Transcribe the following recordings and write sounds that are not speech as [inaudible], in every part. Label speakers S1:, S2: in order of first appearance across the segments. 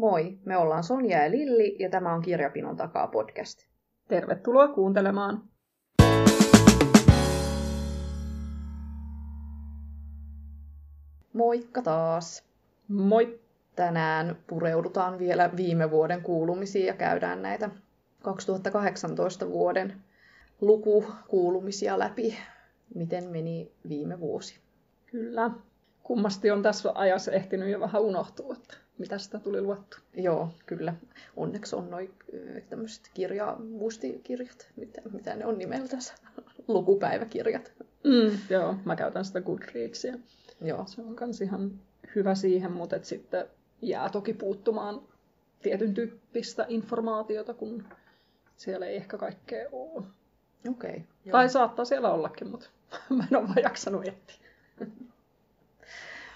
S1: Moi, me ollaan Sonja ja Lilli ja tämä on Kirjapinon takaa podcast.
S2: Tervetuloa kuuntelemaan.
S1: Moikka taas!
S2: Moi!
S1: Tänään pureudutaan vielä viime vuoden kuulumisiin ja käydään näitä 2018 vuoden lukukuulumisia läpi. Miten meni viime vuosi?
S2: Kyllä. Kummasti on tässä ajassa ehtinyt jo vähän unohtua, että mitä sitä tuli luettu.
S1: Joo, kyllä. Onneksi on noin tämmöiset kirja, muistikirjat, mitä, mitä ne on nimeltänsä, [laughs] lukupäiväkirjat.
S2: Mm, joo, mä käytän sitä Goodreadsia.
S1: Joo.
S2: Se on kans ihan hyvä siihen, mutta et sitten jää toki puuttumaan tietyn tyyppistä informaatiota, kun siellä ei ehkä kaikkea ole.
S1: Okei. Okay,
S2: tai saattaa siellä ollakin, mutta [laughs] mä en ole vaan jaksanut etsiä.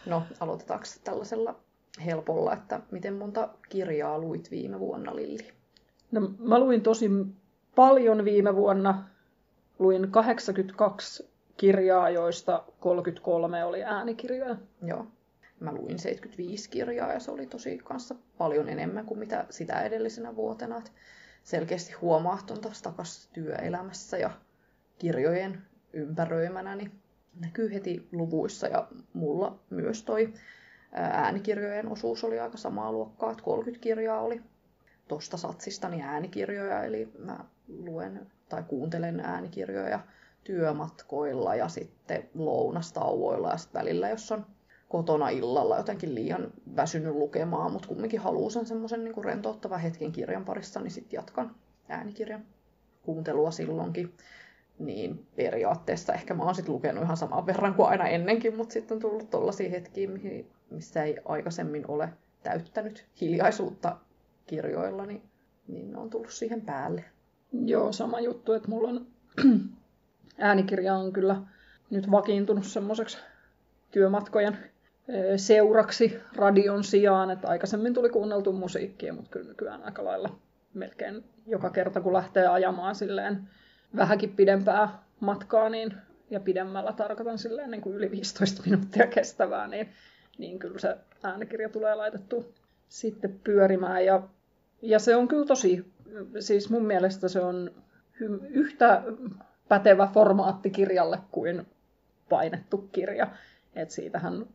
S1: No, aloitetaanko tällaisella helpolla, että miten monta kirjaa luit viime vuonna, Lilli?
S2: No, mä luin tosi paljon viime vuonna. Luin 82 kirjaa, joista 33 oli äänikirjoja.
S1: Joo. Mä luin 75 kirjaa ja se oli tosi kanssa paljon enemmän kuin mitä sitä edellisenä vuotena. Et selkeästi huomaa tuon takas työelämässä ja kirjojen ympäröimänä, niin näkyy heti luvuissa ja mulla myös toi äänikirjojen osuus oli aika samaa luokkaa, että 30 kirjaa oli tosta satsistani äänikirjoja, eli mä luen tai kuuntelen äänikirjoja työmatkoilla ja sitten lounastauoilla ja sitten välillä, jos on kotona illalla jotenkin liian väsynyt lukemaan, mutta kumminkin haluaa sen semmoisen niin rentouttavan hetken kirjan parissa, niin sitten jatkan äänikirjan kuuntelua silloinkin. Niin periaatteessa ehkä mä oon sitten lukenut ihan saman verran kuin aina ennenkin, mutta sitten on tullut tollaisia hetkiä, missä ei aikaisemmin ole täyttänyt hiljaisuutta kirjoilla, niin, niin ne on tullut siihen päälle.
S2: Joo, sama juttu, että mulla on [clears throat] äänikirja on kyllä nyt vakiintunut semmoiseksi työmatkojen seuraksi radion sijaan, että aikaisemmin tuli kuunneltu musiikkia, mutta kyllä nykyään aika lailla melkein joka kerta, kun lähtee ajamaan silleen vähänkin pidempää matkaa, niin, ja pidemmällä tarkoitan silleen niin kuin yli 15 minuuttia kestävää, niin, niin kyllä se äänikirja tulee laitettu sitten pyörimään. Ja, ja se on kyllä tosi, siis mun mielestä se on yhtä pätevä formaatti kirjalle kuin painettu kirja. Et siitähän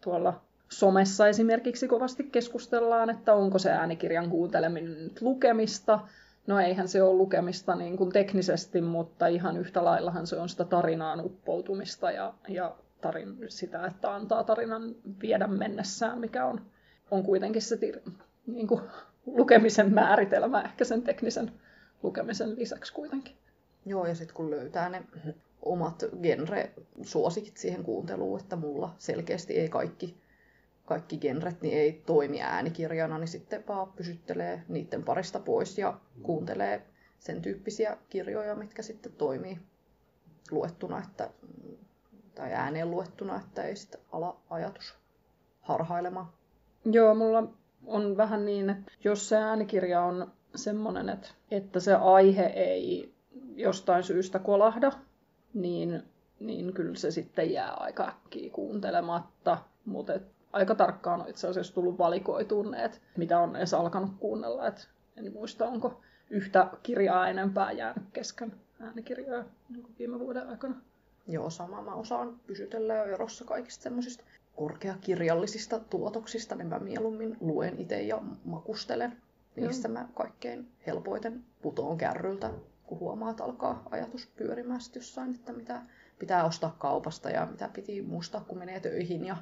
S2: tuolla somessa esimerkiksi kovasti keskustellaan, että onko se äänikirjan kuunteleminen nyt lukemista. No eihän se ole lukemista niin kuin teknisesti, mutta ihan yhtä laillahan se on sitä tarinaan uppoutumista ja, ja tarin, sitä, että antaa tarinan viedä mennessään, mikä on, on kuitenkin se niin kuin lukemisen määritelmä ehkä sen teknisen lukemisen lisäksi kuitenkin.
S1: Joo, ja sitten kun löytää ne omat genre-suosikit siihen kuunteluun, että mulla selkeästi ei kaikki, kaikki genret niin ei toimi äänikirjana, niin sitten vaan pysyttelee niiden parista pois ja kuuntelee sen tyyppisiä kirjoja, mitkä sitten toimii luettuna että, tai ääneen luettuna, että ei sitten ala ajatus harhailemaan.
S2: Joo, mulla on vähän niin, että jos se äänikirja on semmoinen, että, se aihe ei jostain syystä kolahda, niin, niin kyllä se sitten jää aika äkkiä kuuntelematta. Mutta aika tarkkaan on itse asiassa tullut valikoituun ne, mitä on edes alkanut kuunnella. Et en muista, onko yhtä kirjaa enempää jäänyt kesken äänikirjoja niin viime vuoden aikana.
S1: Joo, sama. Mä osaan pysytellä jo erossa kaikista semmoisista korkeakirjallisista tuotoksista, niin mä mieluummin luen itse ja makustelen. Niissä mä kaikkein helpoiten putoon kärryltä kun huomaa, että alkaa ajatus pyörimään jossain, että mitä pitää ostaa kaupasta ja mitä piti muistaa, kun menee töihin ja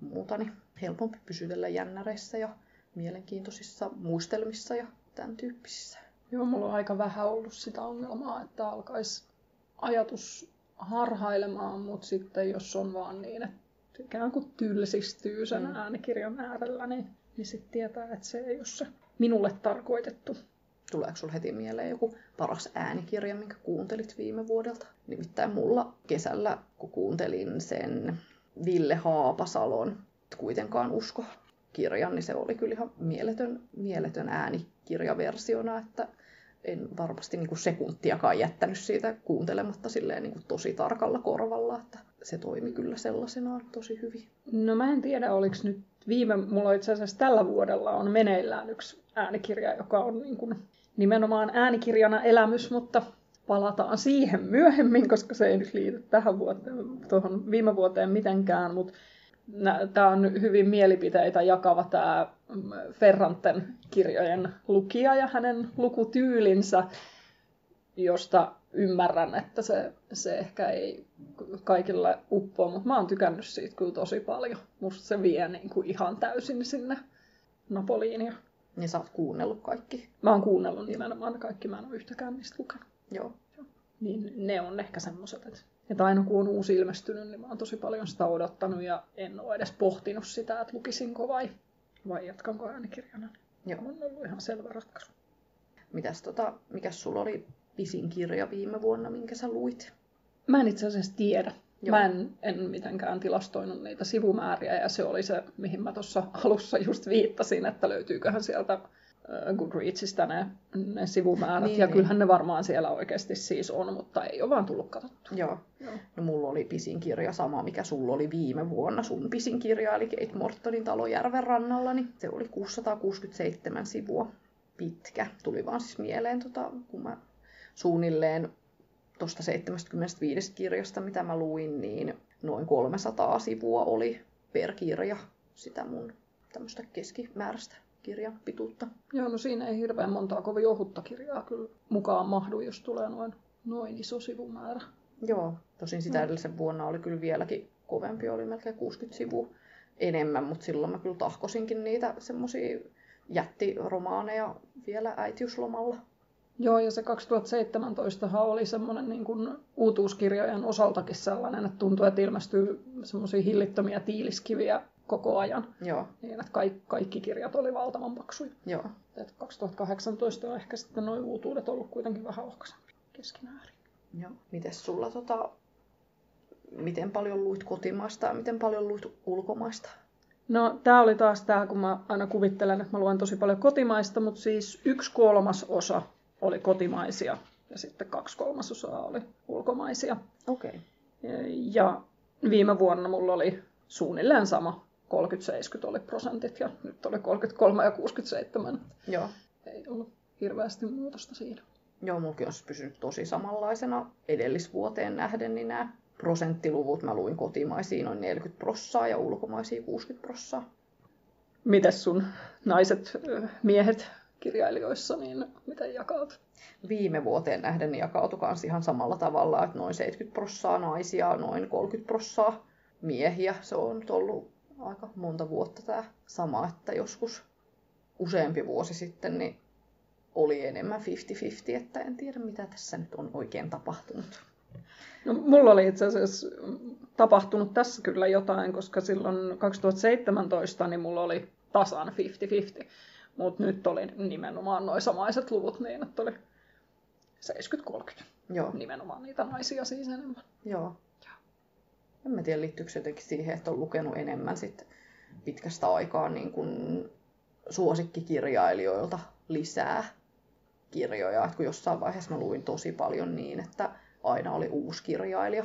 S1: muuta, niin helpompi pysytellä jännäreissä ja mielenkiintoisissa muistelmissa ja tämän tyyppisissä.
S2: Joo, mulla on aika vähän ollut sitä ongelmaa, että alkaisi ajatus harhailemaan, mutta sitten jos on vaan niin, että ikään kuin tylsistyy sen mm. äänikirjan äärellä, niin, niin sitten tietää, että se ei ole se minulle tarkoitettu
S1: Tuleeko sinulle heti mieleen joku paras äänikirja, minkä kuuntelit viime vuodelta? Nimittäin mulla kesällä, kun kuuntelin sen Ville Haapasalon kuitenkaan usko kirjan, niin se oli kyllä ihan mieletön, mieletön äänikirjaversiona, että en varmasti niin kuin sekuntiakaan jättänyt siitä kuuntelematta silleen niin kuin tosi tarkalla korvalla, että se toimi kyllä sellaisenaan tosi hyvin.
S2: No mä en tiedä, oliko nyt viime, mulla itse asiassa tällä vuodella on meneillään yksi äänikirja, joka on niin kuin nimenomaan äänikirjana elämys, mutta palataan siihen myöhemmin, koska se ei nyt liity tähän vuoteen, tuohon viime vuoteen mitenkään, mutta tämä on hyvin mielipiteitä jakava tämä Ferranten kirjojen lukija ja hänen lukutyylinsä, josta ymmärrän, että se, se ehkä ei kaikille uppoa, mutta mä oon tykännyt siitä kyllä tosi paljon. Musta se vie niin kuin ihan täysin sinne Napoliin. Ja...
S1: Niin sä oot kuunnellut kaikki?
S2: Mä oon kuunnellut nimenomaan kaikki, mä en ole yhtäkään niistä lukenut.
S1: Joo.
S2: Niin ne on ehkä semmoiset, että, että aina kun on uusi ilmestynyt, niin mä oon tosi paljon sitä odottanut ja en ole edes pohtinut sitä, että lukisinko vai, vai jatkanko äänikirjana. Joo. On ollut ihan selvä ratkaisu.
S1: Mitäs tota, mikäs sulla oli pisin kirja viime vuonna, minkä sä luit?
S2: Mä en itse asiassa tiedä. Joo. Mä en, en mitenkään tilastoinut niitä sivumääriä ja se oli se, mihin mä tuossa alussa just viittasin, että löytyyköhän sieltä Goodreadsista ne, ne sivumäärät. Niin, ja niin. kyllähän ne varmaan siellä oikeasti siis on, mutta ei ole vaan tullut katsottu.
S1: Joo. Joo. No mulla oli pisin kirja sama, mikä sulla oli viime vuonna. Sun pisin kirja, eli Kate Mortonin talo Järven rannalla, niin se oli 667 sivua pitkä. Tuli vaan siis mieleen, tota, kun mä suunnilleen tuosta 75 kirjasta, mitä mä luin, niin noin 300 sivua oli per kirja sitä mun tämmöistä keskimääräistä kirjan pituutta.
S2: Joo, no siinä ei hirveän montaa kovin ohutta kirjaa kyllä mukaan mahdu, jos tulee noin, noin iso sivumäärä.
S1: Joo, tosin sitä edellisen vuonna oli kyllä vieläkin kovempi, oli melkein 60 sivua enemmän, mutta silloin mä kyllä tahkosinkin niitä semmosia jättiromaaneja vielä äitiyslomalla.
S2: Joo, ja se 2017 oli semmoinen niin kuin uutuuskirjojen osaltakin sellainen, että tuntui, että ilmestyy semmoisia hillittömiä tiiliskiviä koko ajan.
S1: Joo.
S2: Niin, että kaikki, kaikki kirjat oli valtavan paksuja.
S1: Joo.
S2: Et 2018 on ehkä sitten noin uutuudet ollut kuitenkin vähän ohkaisempi keskimäärin.
S1: Joo. Mites sulla tota, miten paljon luit kotimaista ja miten paljon luit ulkomaista?
S2: No, tämä oli taas tämä, kun mä aina kuvittelen, että mä luen tosi paljon kotimaista, mutta siis yksi kolmas osa oli kotimaisia ja sitten kaksi kolmasosaa oli ulkomaisia.
S1: Okei. Okay.
S2: Ja viime vuonna mulla oli suunnilleen sama 30-70 oli prosentit ja nyt oli 33 ja 67.
S1: Joo.
S2: Ei ollut hirveästi muutosta siinä.
S1: Joo, mulki on pysynyt tosi samanlaisena edellisvuoteen nähden, niin nämä prosenttiluvut mä luin kotimaisiin noin 40 prossaa ja ulkomaisiin 60 prossaa.
S2: Mites sun naiset, miehet kirjailijoissa, niin miten jakaut?
S1: Viime vuoteen nähden jakautui kans ihan samalla tavalla, että noin 70 prossaa naisia, noin 30 prossaa miehiä. Se on ollut aika monta vuotta tämä sama, että joskus useampi vuosi sitten niin oli enemmän 50-50, että en tiedä mitä tässä nyt on oikein tapahtunut.
S2: No, mulla oli itse asiassa tapahtunut tässä kyllä jotain, koska silloin 2017 niin mulla oli tasan 50-50. Mutta nyt oli nimenomaan noin samaiset luvut niin, että oli 70-30.
S1: Joo.
S2: Nimenomaan niitä naisia siis enemmän.
S1: Joo. En mä tiedä, liittyykö se jotenkin siihen, että on lukenut enemmän sit pitkästä aikaa niin kuin suosikkikirjailijoilta lisää kirjoja. Et kun jossain vaiheessa mä luin tosi paljon niin, että aina oli uusi kirjailija,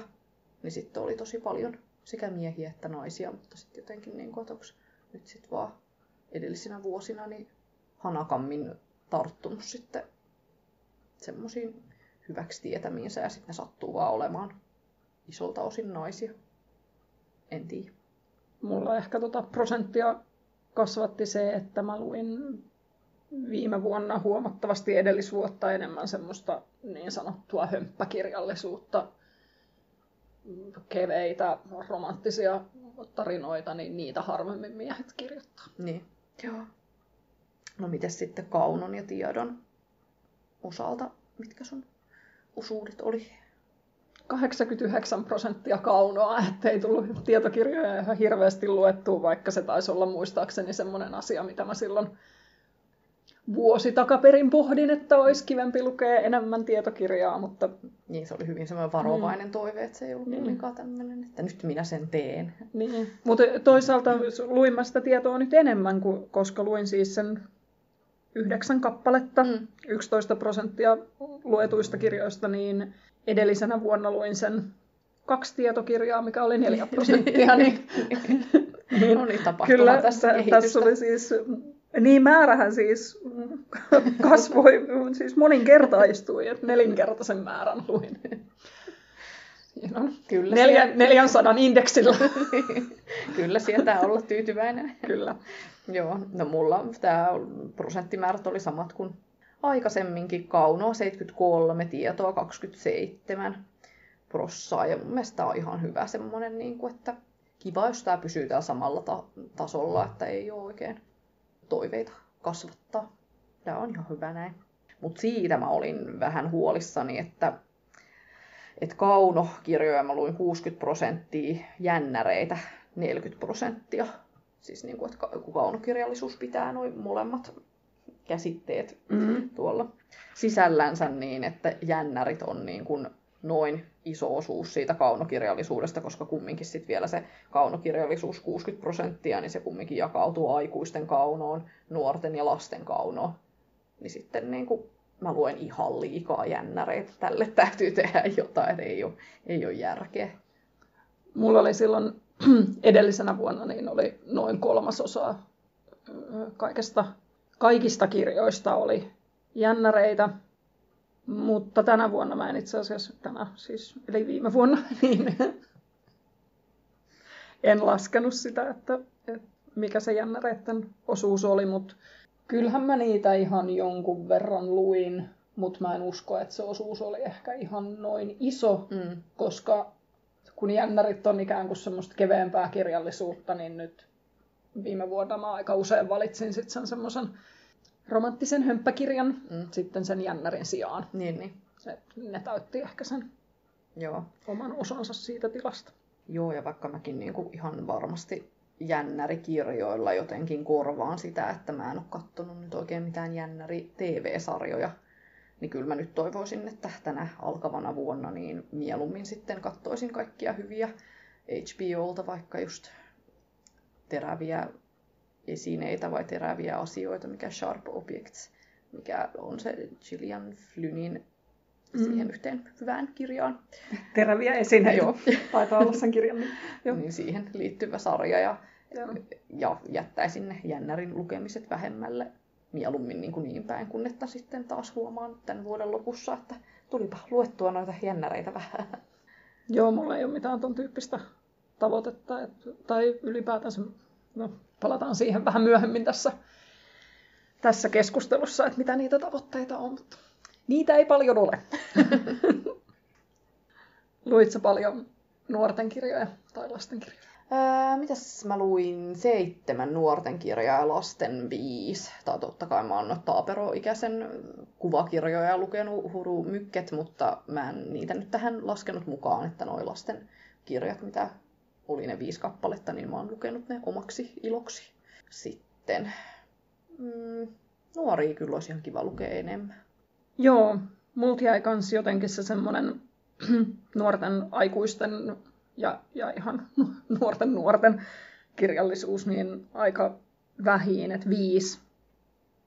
S1: niin sitten oli tosi paljon sekä miehiä että naisia, mutta sitten jotenkin niin että nyt sitten vaan edellisinä vuosina niin hanakammin tarttunut sitten semmoisiin hyväksi tietämiinsä ja sitten ne sattuu vaan olemaan isolta osin naisia. En tiedä.
S2: Mulla ehkä tota prosenttia kasvatti se, että mä luin viime vuonna huomattavasti edellisvuotta enemmän semmoista niin sanottua hömppäkirjallisuutta, keveitä, romanttisia tarinoita, niin niitä harvemmin miehet kirjoittaa.
S1: Niin, joo. No miten sitten kaunon ja tiedon osalta, mitkä sun osuudet oli?
S2: 89 prosenttia kaunoa, ettei tullut tietokirjoja ihan hirveästi luettua, vaikka se taisi olla muistaakseni semmoinen asia, mitä mä silloin vuosi takaperin pohdin, että olisi kivempi lukea enemmän tietokirjaa, mutta...
S1: Niin, se oli hyvin semmoinen varovainen mm. toive, että se ei ollut niin. tämmöinen, että nyt minä sen teen.
S2: Niin, mutta toisaalta luin mä sitä tietoa nyt enemmän, koska luin siis sen yhdeksän kappaletta, mm. 11 prosenttia luetuista kirjoista, niin edellisenä vuonna luin sen kaksi tietokirjaa, mikä oli neljä prosenttia, niin, [laughs]
S1: niin no niin, kyllä
S2: tässä, tässä oli siis, niin määrähän siis kasvoi, siis moninkertaistui, että nelinkertaisen määrän luin. No, Kyllä neljä, sieltä... 400 indeksillä. [laughs]
S1: Kyllä sieltä olla tyytyväinen.
S2: Kyllä.
S1: Joo, no mulla tämä prosenttimäärät oli samat kuin aikaisemminkin. Kaunoa 73, tietoa 27 prossaa. Ja mun mielestä tämä on ihan hyvä semmoinen, niin kuin, että kiva, jos tämä pysyy täällä samalla ta- tasolla, että ei ole oikein toiveita kasvattaa. Tämä on ihan hyvä näin. Mutta siitä mä olin vähän huolissani, että et kaunokirjoja mä luin 60 prosenttia, jännäreitä 40 prosenttia. Siis niin kuin, että kaunokirjallisuus pitää noin molemmat käsitteet mm-hmm. tuolla sisällänsä niin, että jännärit on niin kuin noin iso osuus siitä kaunokirjallisuudesta, koska kumminkin sitten vielä se kaunokirjallisuus 60 prosenttia, niin se kumminkin jakautuu aikuisten kaunoon, nuorten ja lasten kaunoon. Niin sitten niin kuin mä luen ihan liikaa jännäreitä, tälle [laughs] täytyy tehdä jotain, että ei ole, ei ole järkeä.
S2: Mulla oli silloin [clears throat] edellisenä vuonna niin oli noin kolmasosa kaikesta, kaikista kirjoista oli jännäreitä, mutta tänä vuonna mä en itse asiassa, tänä siis, eli viime vuonna, [laughs] niin en laskenut sitä, että, että mikä se jännäreiden osuus oli, mutta kyllähän mä niitä ihan jonkun verran luin, mutta mä en usko, että se osuus oli ehkä ihan noin iso, mm. koska kun jännärit on ikään kuin semmoista keveämpää kirjallisuutta, niin nyt viime vuonna mä aika usein valitsin sitten sen semmoisen romanttisen hömppäkirjan mm. sitten sen jännärin sijaan.
S1: Niin, niin.
S2: Se, ne täytti ehkä sen
S1: Joo.
S2: oman osansa siitä tilasta.
S1: Joo, ja vaikka mäkin niinku ihan varmasti jännärikirjoilla jotenkin korvaan sitä, että mä en ole kattonut nyt oikein mitään jännäri TV-sarjoja. Niin kyllä mä nyt toivoisin, että tänä alkavana vuonna niin mieluummin sitten kattoisin kaikkia hyviä HBOlta, vaikka just teräviä esineitä vai teräviä asioita, mikä Sharp Objects, mikä on se Gillian Flynnin mm. siihen yhteen hyvään kirjaan.
S2: Teräviä esineitä. Joo. [laughs] Taitaa olla sen kirjan.
S1: Joo. Niin siihen liittyvä sarja ja, Joo. ja jättäisin ne jännärin lukemiset vähemmälle mieluummin niin, kuin niin päin, kun että sitten taas huomaan tämän vuoden lopussa, että tulipa luettua noita jännäreitä vähän.
S2: Joo, mulla ei ole mitään ton tyyppistä tavoitetta, että, tai ylipäätänsä, no palataan siihen vähän myöhemmin tässä, tässä keskustelussa, että mitä niitä tavoitteita on, mutta Niitä ei paljon ole. [laughs] Luitko paljon nuorten kirjoja tai lasten kirjoja?
S1: Öö, mitäs mä luin? Seitsemän nuorten kirjaa ja lasten viisi. Tai totta kai mä oon Taapero-ikäisen kuvakirjoja lukenut huru mykket, mutta mä en niitä nyt tähän laskenut mukaan, että noi lasten kirjat, mitä oli ne viisi kappaletta, niin mä oon lukenut ne omaksi iloksi. Sitten mm, nuoria kyllä olisi ihan kiva lukea enemmän.
S2: Joo, multa jäi kans jotenkin se semmoinen [clears throat] nuorten aikuisten ja, ja ihan [laughs] nuorten nuorten kirjallisuus niin aika vähiin, että viisi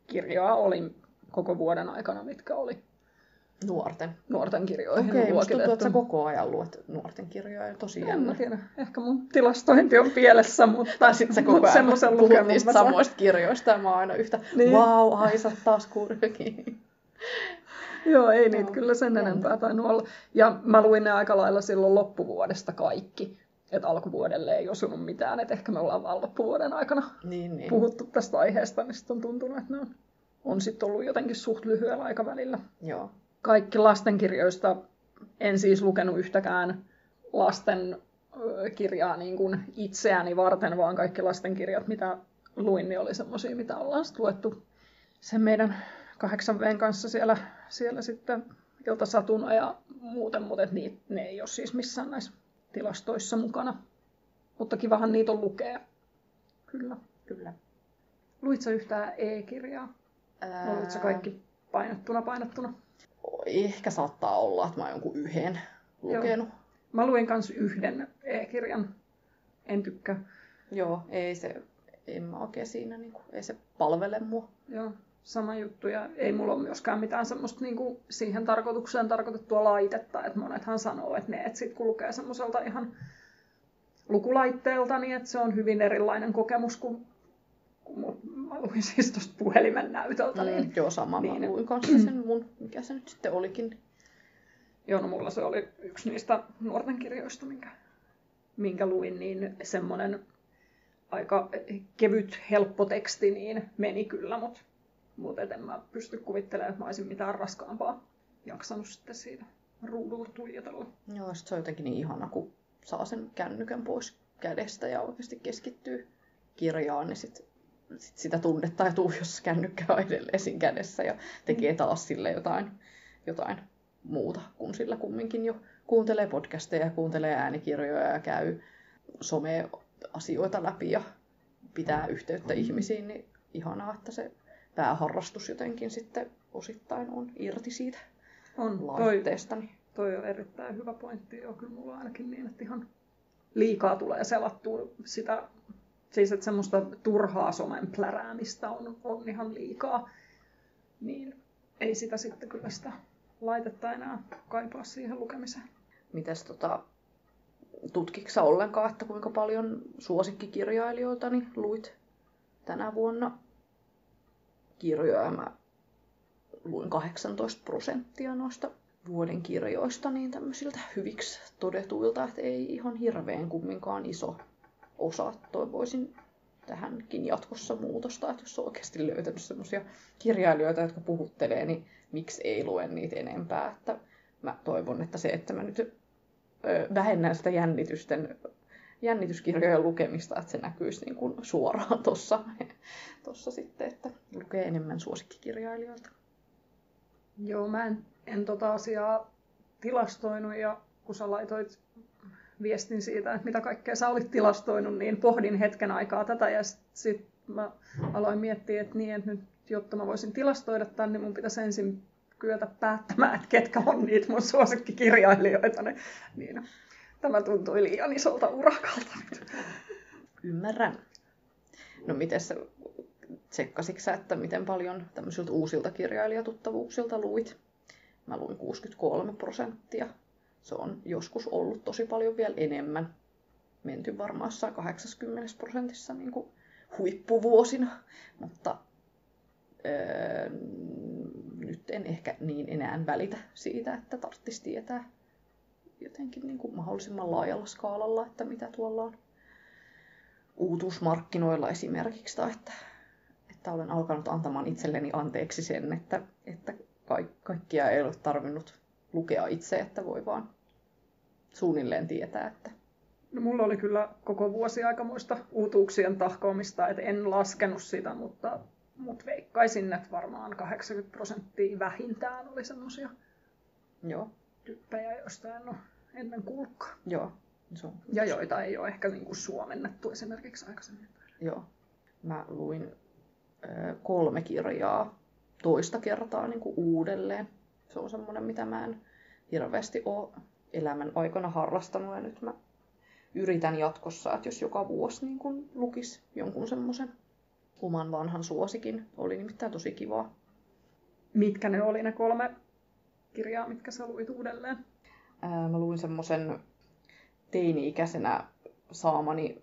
S2: kirjaa oli koko vuoden aikana, mitkä oli
S1: nuorten,
S2: nuorten kirjoihin
S1: Okei, musta tuntuu, että sä koko ajan luet nuorten kirjoja. Tosi
S2: en jännä. tiedä. Ehkä mun tilastointi on pielessä, mutta
S1: sitten sä koko ajan puhut niistä samoista kirjoista ja mä oon aina yhtä, niin. wow, Aisa taas kurkiin.
S2: Joo, ei niitä kyllä sen enempää tainnut olla. Ja mä luin ne aika lailla silloin loppuvuodesta kaikki. Että alkuvuodelle ei osunut mitään, että ehkä me ollaan vaan loppuvuoden aikana
S1: niin, niin.
S2: puhuttu tästä aiheesta, niin sitten on tuntunut, että ne on, on sitten ollut jotenkin suht lyhyellä aikavälillä.
S1: Joo.
S2: Kaikki lastenkirjoista en siis lukenut yhtäkään lasten kirjaa niin kuin itseäni varten, vaan kaikki lastenkirjat, mitä luin, niin oli semmoisia, mitä ollaan sitten luettu sen meidän kahdeksan Vn kanssa siellä, siellä sitten iltasatuna ja muuten, mutta niitä, ne ei ole siis missään näissä tilastoissa mukana. Mutta kivahan niitä on lukea. Kyllä.
S1: Kyllä.
S2: Luitko yhtään e-kirjaa? Ää... Olitko kaikki painottuna painottuna?
S1: Ehkä saattaa olla, että mä jonkun yhden lukenut. Joo.
S2: Mä luin kanssa yhden e-kirjan. En tykkää.
S1: Joo, ei se, en mä oikein siinä, niin kuin, ei se palvele mua.
S2: Joo sama juttu. Ja ei mulla ole myöskään mitään semmoista niinku siihen tarkoitukseen tarkoitettua laitetta. Että monethan sanoo, että ne, että sit kun lukee semmoiselta ihan lukulaitteelta, niin että se on hyvin erilainen kokemus kuin mä luin siis tuosta puhelimen näytöltä.
S1: Mm,
S2: niin,
S1: joo, sama.
S2: niin.
S1: Mä luin kanssa [clears throat] sen mun, mikä se nyt sitten olikin.
S2: Joo, no mulla se oli yksi niistä nuorten kirjoista, minkä, minkä luin, niin semmoinen aika kevyt, helppo teksti, niin meni kyllä, mutta mut en mä pysty kuvittelemaan, että mä olisin mitään raskaampaa jaksanut sitten siitä ruudulta tuijotella.
S1: Joo, sit se on jotenkin niin ihana, kun saa sen kännykän pois kädestä ja oikeasti keskittyy kirjaan, niin sit, sit sitä tunnetta ja tuu, jos kännykkä on edelleen siinä kädessä ja tekee taas sille jotain, jotain muuta, kun sillä kumminkin jo kuuntelee podcasteja ja kuuntelee äänikirjoja ja käy some-asioita läpi ja pitää yhteyttä ihmisiin, niin ihanaa, että se pääharrastus jotenkin sitten osittain on irti siitä
S2: On toi,
S1: laitteesta. Niin
S2: toi on erittäin hyvä pointti. Joo, kyllä mulla ainakin niin, että ihan liikaa tulee selattua sitä, siis että semmoista turhaa somen pläräämistä on, on ihan liikaa. Niin ei sitä sitten kyllä sitä laitetta enää kaipaa siihen lukemiseen.
S1: Mites tota, tutkiksa ollenkaan, että kuinka paljon suosikkikirjailijoita niin luit tänä vuonna kirjoja? Mä luin 18 prosenttia noista vuoden kirjoista niin tämmöisiltä hyviksi todetuilta, että ei ihan hirveän kumminkaan iso osa. Toivoisin tähänkin jatkossa muutosta, että jos on oikeasti löytänyt semmoisia kirjailijoita, jotka puhuttelee, niin miksi ei lue niitä enempää. Että mä toivon, että se, että mä nyt vähennän sitä jännitysten, jännityskirjojen lukemista, että se näkyisi niin kuin suoraan tuossa [laughs] tossa sitten, että lukee enemmän suosikkikirjailijoilta.
S2: Joo, mä en, en tota asiaa tilastoinut ja kun sä laitoit viestin siitä, että mitä kaikkea sä olit tilastoinut, niin pohdin hetken aikaa tätä ja sitten sit mä aloin miettiä, että niin, että nyt jotta mä voisin tilastoida tämän, niin mun pitäisi ensin kyetä päättämään, että ketkä on niitä mun suosikkikirjailijoita. Niin, niin tämä tuntui liian isolta urakalta.
S1: Ymmärrän. No miten sä, tsekkasitko sä, että miten paljon tämmöisiltä uusilta kirjailijatuttavuuksilta luit? Mä luin 63 prosenttia. Se on joskus ollut tosi paljon vielä enemmän. Menty varmaan jossain 80 prosentissa niin kuin huippuvuosina, mutta öö, nyt en ehkä niin enää välitä siitä, että tarvitsisi tietää jotenkin niin kuin mahdollisimman laajalla skaalalla, että mitä tuolla on uutuusmarkkinoilla esimerkiksi, tai että, että olen alkanut antamaan itselleni anteeksi sen, että, että kaikkia ei ole tarvinnut lukea itse, että voi vaan suunnilleen tietää, että
S2: No, mulla oli kyllä koko vuosi aikamoista uutuuksien tahkoamista, että en laskenut sitä, mutta, mutta veikkaisin, että varmaan 80 prosenttia vähintään oli semmoisia
S1: joo,
S2: typpejä, joista en ole ennen kuullutkaan.
S1: joo. Se on,
S2: Ja joita ei ole ehkä niin kuin suomennettu esimerkiksi aikaisemmin.
S1: joo. Mä luin ö, kolme kirjaa toista kertaa niin kuin uudelleen. Se on semmoinen, mitä mä en hirveästi ole elämän aikana harrastanut ja nyt mä yritän jatkossa, että jos joka vuosi niin kun lukis jonkun semmoisen oman vanhan suosikin. Oli nimittäin tosi kivaa.
S2: Mitkä ne oli ne kolme kirjaa, mitkä sä luit uudelleen?
S1: Ää, mä luin semmoisen teini-ikäisenä saamani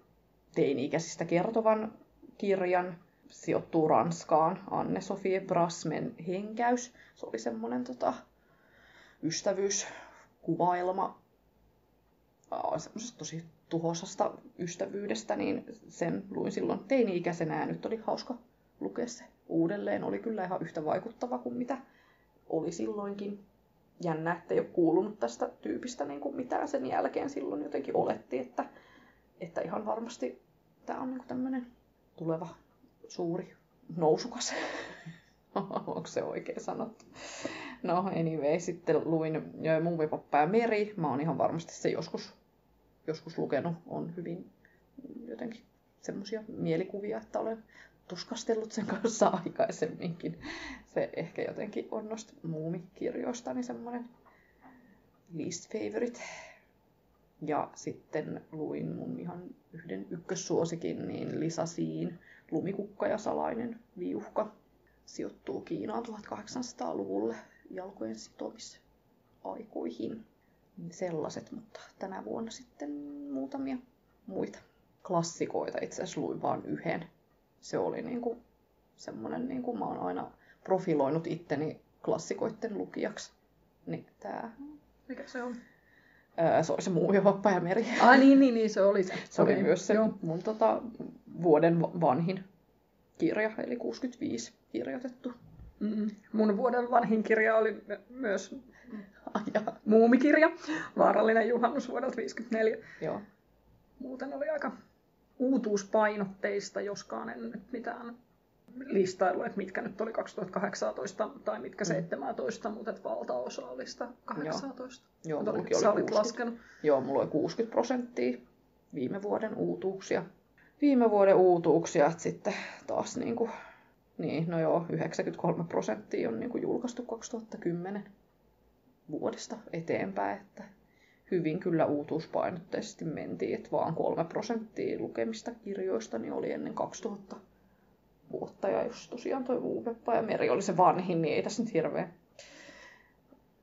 S1: teini-ikäisistä kertovan kirjan. Sijoittuu Ranskaan. Anne-Sofie Brasmen henkäys. Se oli semmoinen tota, ystävyyskuvailma aa, semmoisesta tosi tuhosasta ystävyydestä, niin sen luin silloin teini-ikäisenä ja nyt oli hauska lukea se uudelleen. Oli kyllä ihan yhtä vaikuttava kuin mitä oli silloinkin. Jännä, että ei ole kuulunut tästä tyypistä niin kuin mitään sen jälkeen. Silloin jotenkin oletti, että, että ihan varmasti tämä on niin tämmöinen tuleva suuri nousukas. [laughs] Onko se oikein sanottu? No anyway, sitten luin Muumipappa ja Meri. Mä oon ihan varmasti se joskus, joskus lukenut. On hyvin jotenkin semmoisia mielikuvia, että olen tuskastellut sen kanssa aikaisemminkin. Se ehkä jotenkin on noista muumikirjoistani semmoinen least favorite. Ja sitten luin mun ihan yhden ykkössuosikin, niin Lisa Siin, Lumikukka ja salainen viuhka. sijoittuu Kiinaan 1800-luvulle jalkojen sitomisaikoihin. Sellaiset, mutta tänä vuonna sitten muutamia muita klassikoita. Itse asiassa luin vain yhden. Se oli niinku semmoinen, niinku mä oon aina profiloinut itteni klassikoiden lukijaksi. Niin tää
S2: Mikä se on?
S1: Ää, se oli se Muumivappa ja meri.
S2: Ah niin, niin, niin se oli se.
S1: Se oli
S2: Okei,
S1: myös se
S2: joo.
S1: mun tota, vuoden va- vanhin kirja, eli 65 kirjoitettu.
S2: Mm. Mun vuoden vanhin kirja oli my- myös
S1: jaa.
S2: muumikirja, Vaarallinen juhannus vuodelta 54.
S1: Joo.
S2: Muuten oli aika uutuuspainotteista, joskaan en nyt mitään listailu, että mitkä nyt oli 2018 tai mitkä 17, mutta että valtaosa oli sitä 18.
S1: Joo,
S2: Mutta
S1: mullakin
S2: sä
S1: oli
S2: olit
S1: 60.
S2: laskenut.
S1: Joo, mulla oli 60 prosenttia viime vuoden uutuuksia. Viime vuoden uutuuksia, että sitten taas niin kuin, niin, no joo, 93 prosenttia on niin kuin julkaistu 2010 vuodesta eteenpäin, että hyvin kyllä uutuuspainotteisesti mentiin, että vaan 3 prosenttia lukemista kirjoista niin oli ennen 2000 vuotta, ja jos tosiaan toi Uupeppa ja Meri oli se vanhin, niin ei tässä nyt hirveä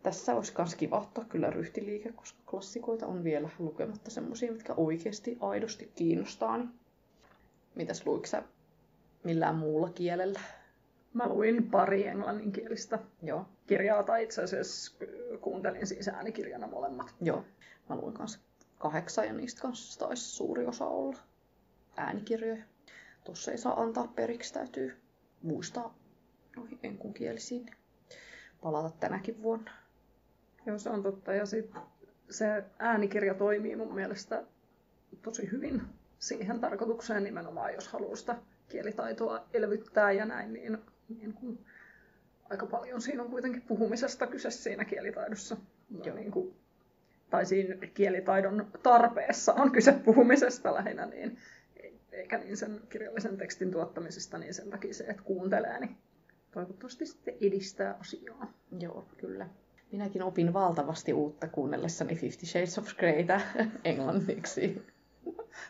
S1: tässä olisi myös kiva ottaa kyllä ryhtiliike, koska klassikoita on vielä lukematta semmoisia, mitkä oikeasti aidosti kiinnostaa. Niin mitäs luitko sä millään muulla kielellä?
S2: Mä luin pari englanninkielistä
S1: Joo,
S2: kirjaa, tai itse asiassa kuuntelin siis äänikirjana molemmat.
S1: joo. Mä luin kanssa kahdeksan ja niistä kanssa taisi suuri osa olla äänikirjoja. Tossa ei saa antaa periksi, täytyy muistaa noihin enkunkielisiin. Palata tänäkin vuonna.
S2: Joo, se on totta. Ja sit se äänikirja toimii mun mielestä tosi hyvin siihen tarkoitukseen nimenomaan, jos haluaa sitä kielitaitoa elvyttää ja näin, niin, niin kun aika paljon siinä on kuitenkin puhumisesta kyse siinä kielitaidossa. Ja
S1: Joo.
S2: niin kuin, tai siinä kielitaidon tarpeessa on kyse puhumisesta lähinnä, niin eikä niin sen kirjallisen tekstin tuottamisesta, niin sen takia se, että kuuntelee, niin toivottavasti sitten edistää asiaa.
S1: Joo, kyllä. Minäkin opin valtavasti uutta kuunnellessani Fifty Shades of Greytä [laughs] englanniksi.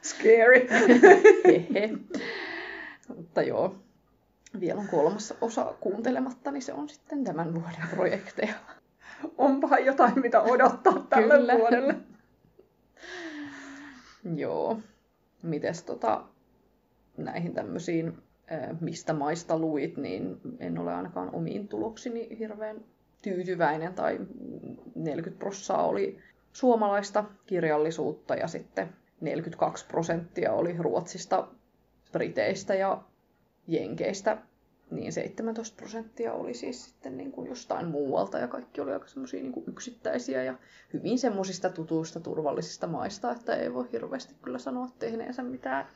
S2: Scary! [laughs]
S1: Mutta joo, vielä on kolmas osa kuuntelematta, niin se on sitten tämän vuoden projekteja.
S2: Onpahan jotain, mitä odottaa tälle
S1: Kyllä.
S2: vuodelle.
S1: Joo. Mites tota, näihin tämmöisiin, mistä maista luit, niin en ole ainakaan omiin tuloksini hirveän tyytyväinen, tai 40 prosenttia oli suomalaista kirjallisuutta ja sitten 42 prosenttia oli Ruotsista, Briteistä ja Jenkeistä, niin 17 prosenttia oli siis sitten niin kuin jostain muualta ja kaikki oli aika semmoisia niin yksittäisiä ja hyvin semmoisista tutuista turvallisista maista, että ei voi hirveästi kyllä sanoa tehneensä mitään,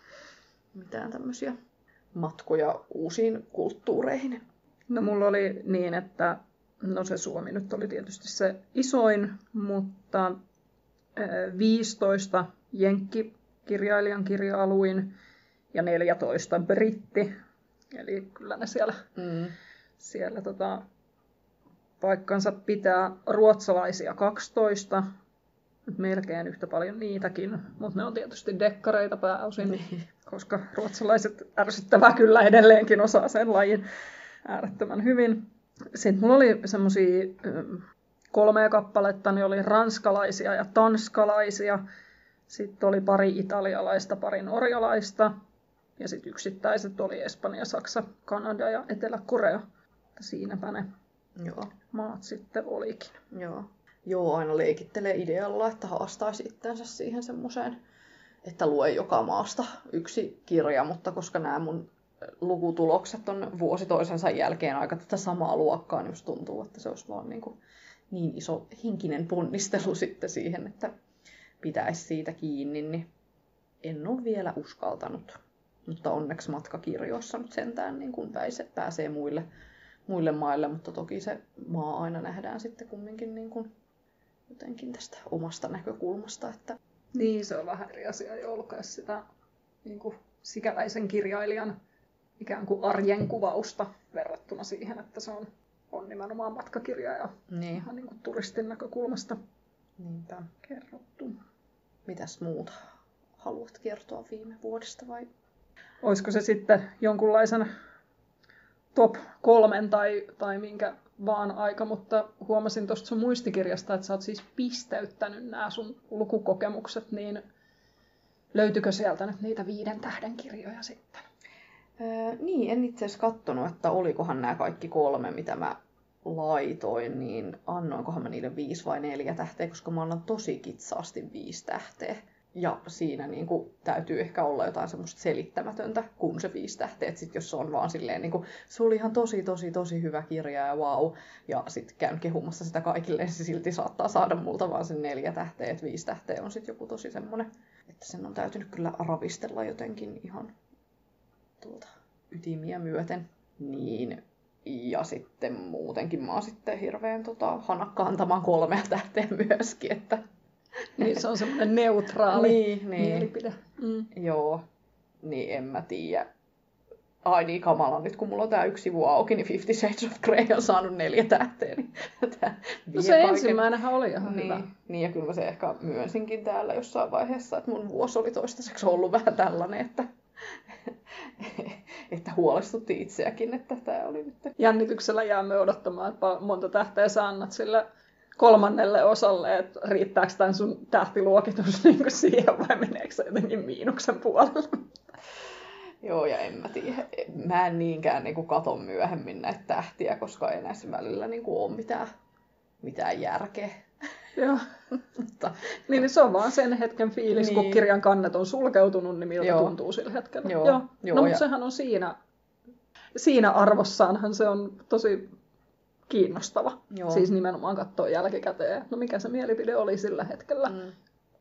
S1: mitään tämmöisiä matkoja uusiin kulttuureihin.
S2: No mulla oli niin, että no se Suomi nyt oli tietysti se isoin, mutta äh, 15 jenkkikirjailijan kirjaa luin ja 14 britti. Eli kyllä ne siellä,
S1: Mm.
S2: siellä tota, paikkansa pitää ruotsalaisia 12, nyt melkein yhtä paljon niitäkin, mutta ne on tietysti dekkareita pääosin,
S1: Niin.
S2: koska ruotsalaiset ärsyttävää kyllä edelleenkin osaa sen lajin äärettömän hyvin. Sitten mulla oli semmosia ähm, kolmea kappaletta, niin oli ranskalaisia ja tanskalaisia. Sitten oli pari italialaista, pari norjalaista. Ja sitten yksittäiset oli Espanja, Saksa, Kanada ja Etelä-Korea. Siinäpä ne
S1: Joo.
S2: maat sitten olikin.
S1: Joo. Joo, aina leikittelee idealla, että haastaisi itsensä siihen semmoiseen, että lue joka maasta yksi kirja, mutta koska nämä mun lukutulokset on vuosi toisensa jälkeen aika tätä samaa luokkaa, niin musta tuntuu, että se olisi vaan niin, kuin niin iso henkinen ponnistelu [laughs] sitten siihen, että pitäisi siitä kiinni, niin en ole vielä uskaltanut. Mutta onneksi matkakirjoissa nyt sentään niin kuin pääsee, pääsee muille, muille maille, mutta toki se maa aina nähdään sitten kumminkin niin kuin jotenkin tästä omasta näkökulmasta, että
S2: Niin, se on vähän eri asia julkaista sitä niin kuin sikäläisen kirjailijan ikään kuin arjen kuvausta verrattuna siihen, että se on, on nimenomaan matkakirja ja
S1: niin,
S2: ihan niin kuin turistin näkökulmasta
S1: niinpä.
S2: kerrottu.
S1: Mitäs muuta haluat kertoa viime vuodesta vai?
S2: Olisiko se sitten jonkunlaisen top kolmen tai, tai minkä vaan aika, mutta huomasin tuosta sun muistikirjasta, että sä oot siis pistäyttänyt nämä sun lukukokemukset, niin löytyykö sieltä nyt niitä viiden tähden kirjoja sitten?
S1: Öö, niin, en itse asiassa kattonut, että olikohan nämä kaikki kolme, mitä mä laitoin, niin annoinkohan mä niille viisi vai neljä tähteä, koska mä annan tosi kitsaasti viisi tähteä. Ja siinä niin kuin, täytyy ehkä olla jotain semmoista selittämätöntä, kun se viisi tähteä. Et sit jos se on vaan silleen, niin kuin, se oli ihan tosi, tosi, tosi hyvä kirja ja wow. Ja sitten käyn kehumassa sitä kaikille, niin se silti saattaa saada multa vaan sen neljä tähteä. Että viisi tähteä on sitten joku tosi semmoinen, että sen on täytynyt kyllä ravistella jotenkin ihan tuolta ytimiä myöten. Niin ja sitten muutenkin mä oon sitten hirveän tota, hanakka kolmea tähteä myöskin, että [laughs]
S2: niin se on semmoinen neutraali
S1: niin, niin.
S2: mielipide. Mm.
S1: Joo, niin en mä tiedä. Ai niin kamala, nyt kun mulla on tää yksi sivu auki, niin Fifty Shades of Grey on saanut neljä tähteä. Niin [laughs] tää
S2: no se kaiken. ensimmäinenhän oli ihan
S1: niin,
S2: hyvä.
S1: Niin, ja kyllä mä se ehkä myönsinkin täällä jossain vaiheessa, että mun vuosi oli toistaiseksi ollut vähän tällainen, että [laughs] että huolestutti itseäkin, että tämä oli nyt...
S2: Jännityksellä jäämme odottamaan, että monta tähteä sä annat sille kolmannelle osalle, että riittääkö tämän sun tähtiluokitus [laughs] niin siihen vai meneekö se jotenkin miinuksen puolelle?
S1: Joo, ja en mä tiedä. Mä en niinkään niin kuin katon myöhemmin näitä tähtiä, koska ei näissä välillä niin kuin ole mitään, mitään järkeä.
S2: Joo. [laughs] Mutta, niin, niin se on vaan sen hetken fiilis, niin. kun kirjan kannet on sulkeutunut, niin miltä Joo. tuntuu sillä hetkellä. Joo. Joo. Joo no, mutta ja... sehän on siinä, siinä arvossaanhan se on tosi kiinnostava. Joo. Siis nimenomaan katsoa jälkikäteen, no mikä se mielipide oli sillä hetkellä. Mm.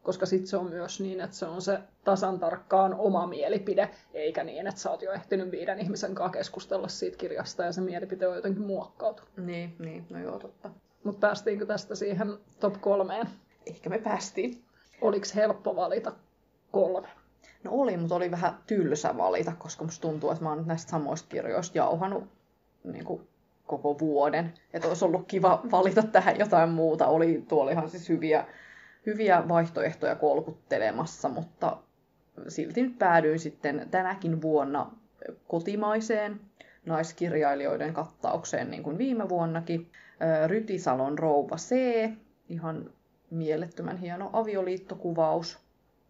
S2: Koska sitten se on myös niin, että se on se tasan tarkkaan oma mielipide, eikä niin, että sä oot jo ehtinyt viiden ihmisen kanssa keskustella siitä kirjasta ja se mielipide on jotenkin muokkautunut.
S1: Niin, niin, no joo, totta.
S2: Mutta päästiinkö tästä siihen top kolmeen?
S1: Ehkä me päästiin.
S2: Oliko helppo valita kolme?
S1: No oli, mutta oli vähän tylsä valita, koska musta tuntuu, että mä oon näistä samoista kirjoista jauhanut niin kuin koko vuoden. Että olisi ollut kiva valita tähän jotain muuta. Oli, tuolla ihan siis hyviä, hyviä vaihtoehtoja kolkuttelemassa, mutta silti nyt päädyin sitten tänäkin vuonna kotimaiseen naiskirjailijoiden kattaukseen niin kuin viime vuonnakin. Rytisalon rouva C, ihan mielettömän hieno avioliittokuvaus.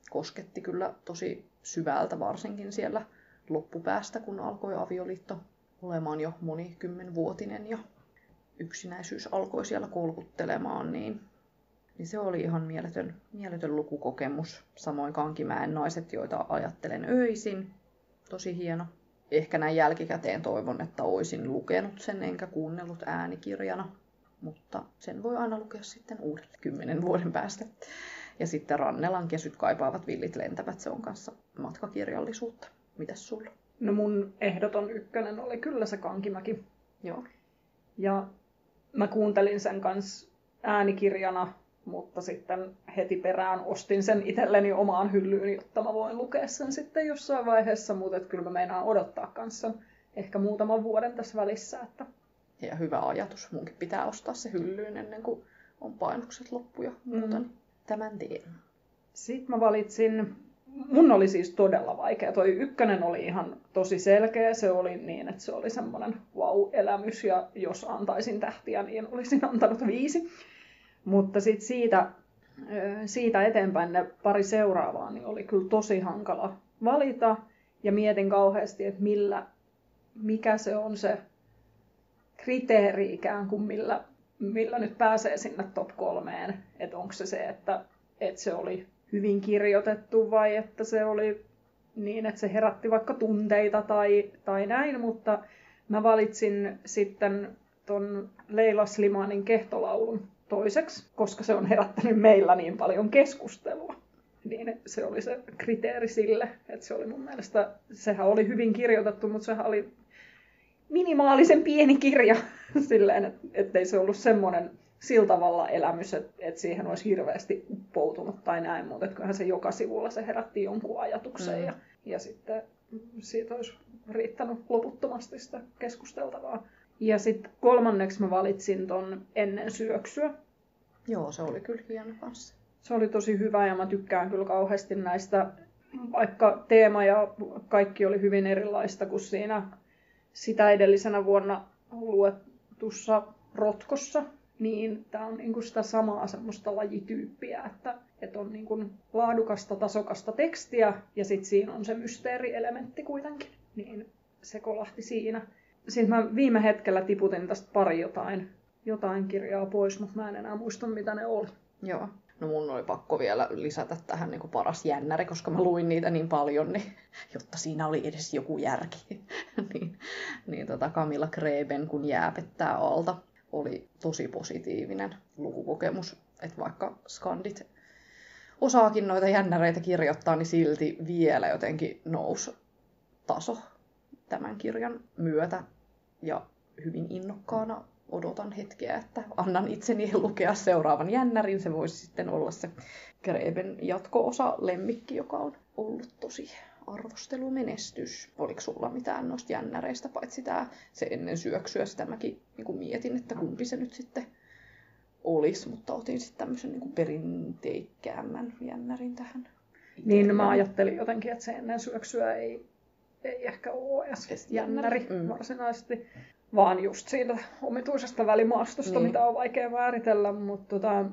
S1: Kosketti kyllä tosi syvältä varsinkin siellä loppupäästä, kun alkoi avioliitto olemaan jo monikymmenvuotinen ja yksinäisyys alkoi siellä kolkuttelemaan, niin, niin se oli ihan mieletön, mieletön lukukokemus. Samoin Kankimäen naiset, joita ajattelen öisin. Tosi hieno. Ehkä näin jälkikäteen toivon, että olisin lukenut sen enkä kuunnellut äänikirjana. Mutta sen voi aina lukea sitten uudelleen kymmenen vuoden päästä. Ja sitten Rannelan kesyt kaipaavat villit lentävät, se on kanssa matkakirjallisuutta. Mitäs sulla?
S2: No mun ehdoton ykkönen oli kyllä se Kankimäki.
S1: Joo.
S2: Ja mä kuuntelin sen kanssa äänikirjana, mutta sitten heti perään ostin sen itselleni omaan hyllyyn, jotta mä voin lukea sen sitten jossain vaiheessa, mutta kyllä mä meinaan odottaa kanssa ehkä muutaman vuoden tässä välissä. Että...
S1: Ja hyvä ajatus. Munkin pitää ostaa se hyllyyn ennen kuin on painokset loppu ja muuta. Mm. Tämän teen.
S2: Sitten mä valitsin mun oli siis todella vaikea. Toi ykkönen oli ihan tosi selkeä. Se oli niin, että se oli semmoinen wow-elämys ja jos antaisin tähtiä, niin olisin antanut viisi. Mutta sitten siitä, siitä eteenpäin ne pari seuraavaa niin oli kyllä tosi hankala valita. Ja mietin kauheasti, että millä, mikä se on se kriteeri ikään kuin, millä, millä nyt pääsee sinne top kolmeen. Että onko se se, että, että se oli hyvin kirjoitettu vai että se oli niin, että se herätti vaikka tunteita tai, tai näin, mutta mä valitsin sitten ton Leila Slimanin kehtolaulun toiseksi, koska se on herättänyt meillä niin paljon keskustelua. Niin se oli se kriteeri sille, että se oli mun mielestä, sehän oli hyvin kirjoitettu, mutta sehän oli minimaalisen pieni kirja [laughs] silleen, ettei se ollut semmoinen sillä tavalla elämys, että, että siihen olisi hirveästi uppoutunut tai näin, mutta että kyllähän se joka sivulla se herätti jonkun ajatuksen mm. ja, ja sitten siitä olisi riittänyt loputtomasti sitä keskusteltavaa. Ja sitten kolmanneksi mä valitsin ton ennen syöksyä.
S1: Joo, se oli kyllä hieno kanssa.
S2: Se oli tosi hyvä ja mä tykkään kyllä kauheasti näistä, vaikka teema ja kaikki oli hyvin erilaista kuin siinä sitä edellisenä vuonna luetussa Rotkossa, niin tämä on niinku sitä samaa semmoista lajityyppiä, että, että on niinku laadukasta, tasokasta tekstiä ja sitten siinä on se mysteerielementti kuitenkin. Niin se kolahti siinä. Sitten mä viime hetkellä tiputin tästä pari jotain, jotain kirjaa pois, mutta mä en enää muista mitä ne oli.
S1: Joo. No mun oli pakko vielä lisätä tähän niin paras jännäri, koska mä luin niitä niin paljon, niin, jotta siinä oli edes joku järki. [laughs] niin, niin tota Camilla Kreben, kun jääpettää alta, oli tosi positiivinen lukukokemus. Että vaikka skandit osaakin noita jännäreitä kirjoittaa, niin silti vielä jotenkin nousi taso tämän kirjan myötä. Ja hyvin innokkaana odotan hetkeä, että annan itseni lukea seuraavan jännärin. Se voisi sitten olla se Greben jatko-osa lemmikki, joka on ollut tosi arvostelumenestys. Oliko sulla mitään noista jännäreistä, paitsi tämä, se ennen syöksyä, sitä mäkin niin kuin mietin, että kumpi se nyt sitten olisi, mutta otin sitten tämmöisen niin kuin perinteikkäämmän jännärin tähän.
S2: Niin, mä ajattelin jotenkin, että se ennen syöksyä ei, ei ehkä ole edes jännäri mm. varsinaisesti vaan just siitä omituisesta välimaastosta, niin. mitä on vaikea määritellä, mutta tota,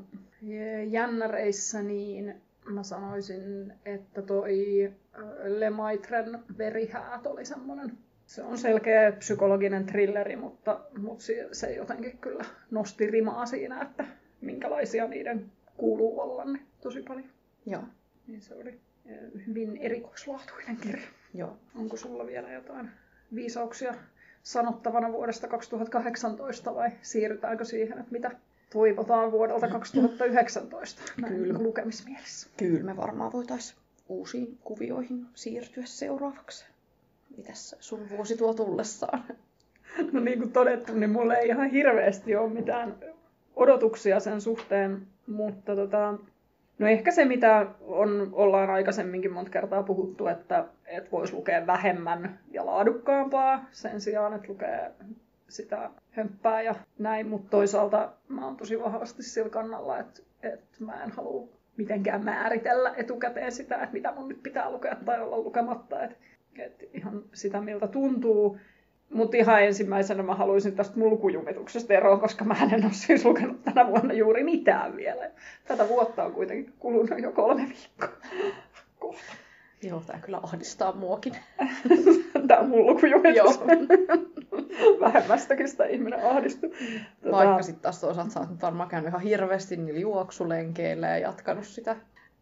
S2: jännäreissä niin mä sanoisin, että toi Lemaitren verihäät oli semmoinen se on selkeä psykologinen thrilleri, mutta, mutta se jotenkin kyllä nosti rimaa siinä, että minkälaisia niiden kuuluu olla niin tosi paljon.
S1: Joo.
S2: Niin se oli hyvin erikoislaatuinen kirja.
S1: Joo.
S2: Onko sulla vielä jotain viisauksia sanottavana vuodesta 2018 vai siirrytäänkö siihen, että mitä toivotaan vuodelta [clears throat] 2019 Kyllä. lukemismielessä?
S1: Kyllä me varmaan voitaisiin uusiin kuvioihin siirtyä seuraavaksi. Mitäs sun vuosi tuo tullessaan?
S2: No niin kuin todettu, niin mulle ei ihan hirveästi ole mitään odotuksia sen suhteen, mutta tota, No ehkä se, mitä on, ollaan aikaisemminkin monta kertaa puhuttu, että, että voisi lukea vähemmän ja laadukkaampaa sen sijaan, että lukee sitä hömppää ja näin, mutta toisaalta mä oon tosi vahvasti sillä kannalla, että, että mä en halua mitenkään määritellä etukäteen sitä, että mitä mun nyt pitää lukea tai olla lukematta, että, että ihan sitä miltä tuntuu. Mutta ihan ensimmäisenä mä haluaisin tästä mulkujumituksesta eroa, koska mä en ole siis lukenut tänä vuonna juuri mitään vielä. Tätä vuotta on kuitenkin kulunut jo kolme viikkoa. Kohta.
S1: Joo, tämä kyllä ahdistaa muakin. [laughs]
S2: tämä on mulkujumitus. Joo. [laughs] Vähemmästäkin sitä ihminen ahdistuu.
S1: Tota... Vaikka sitten taas toisaalta sä oot varmaan käynyt ihan hirveästi niillä juoksulenkeillä ja jatkanut sitä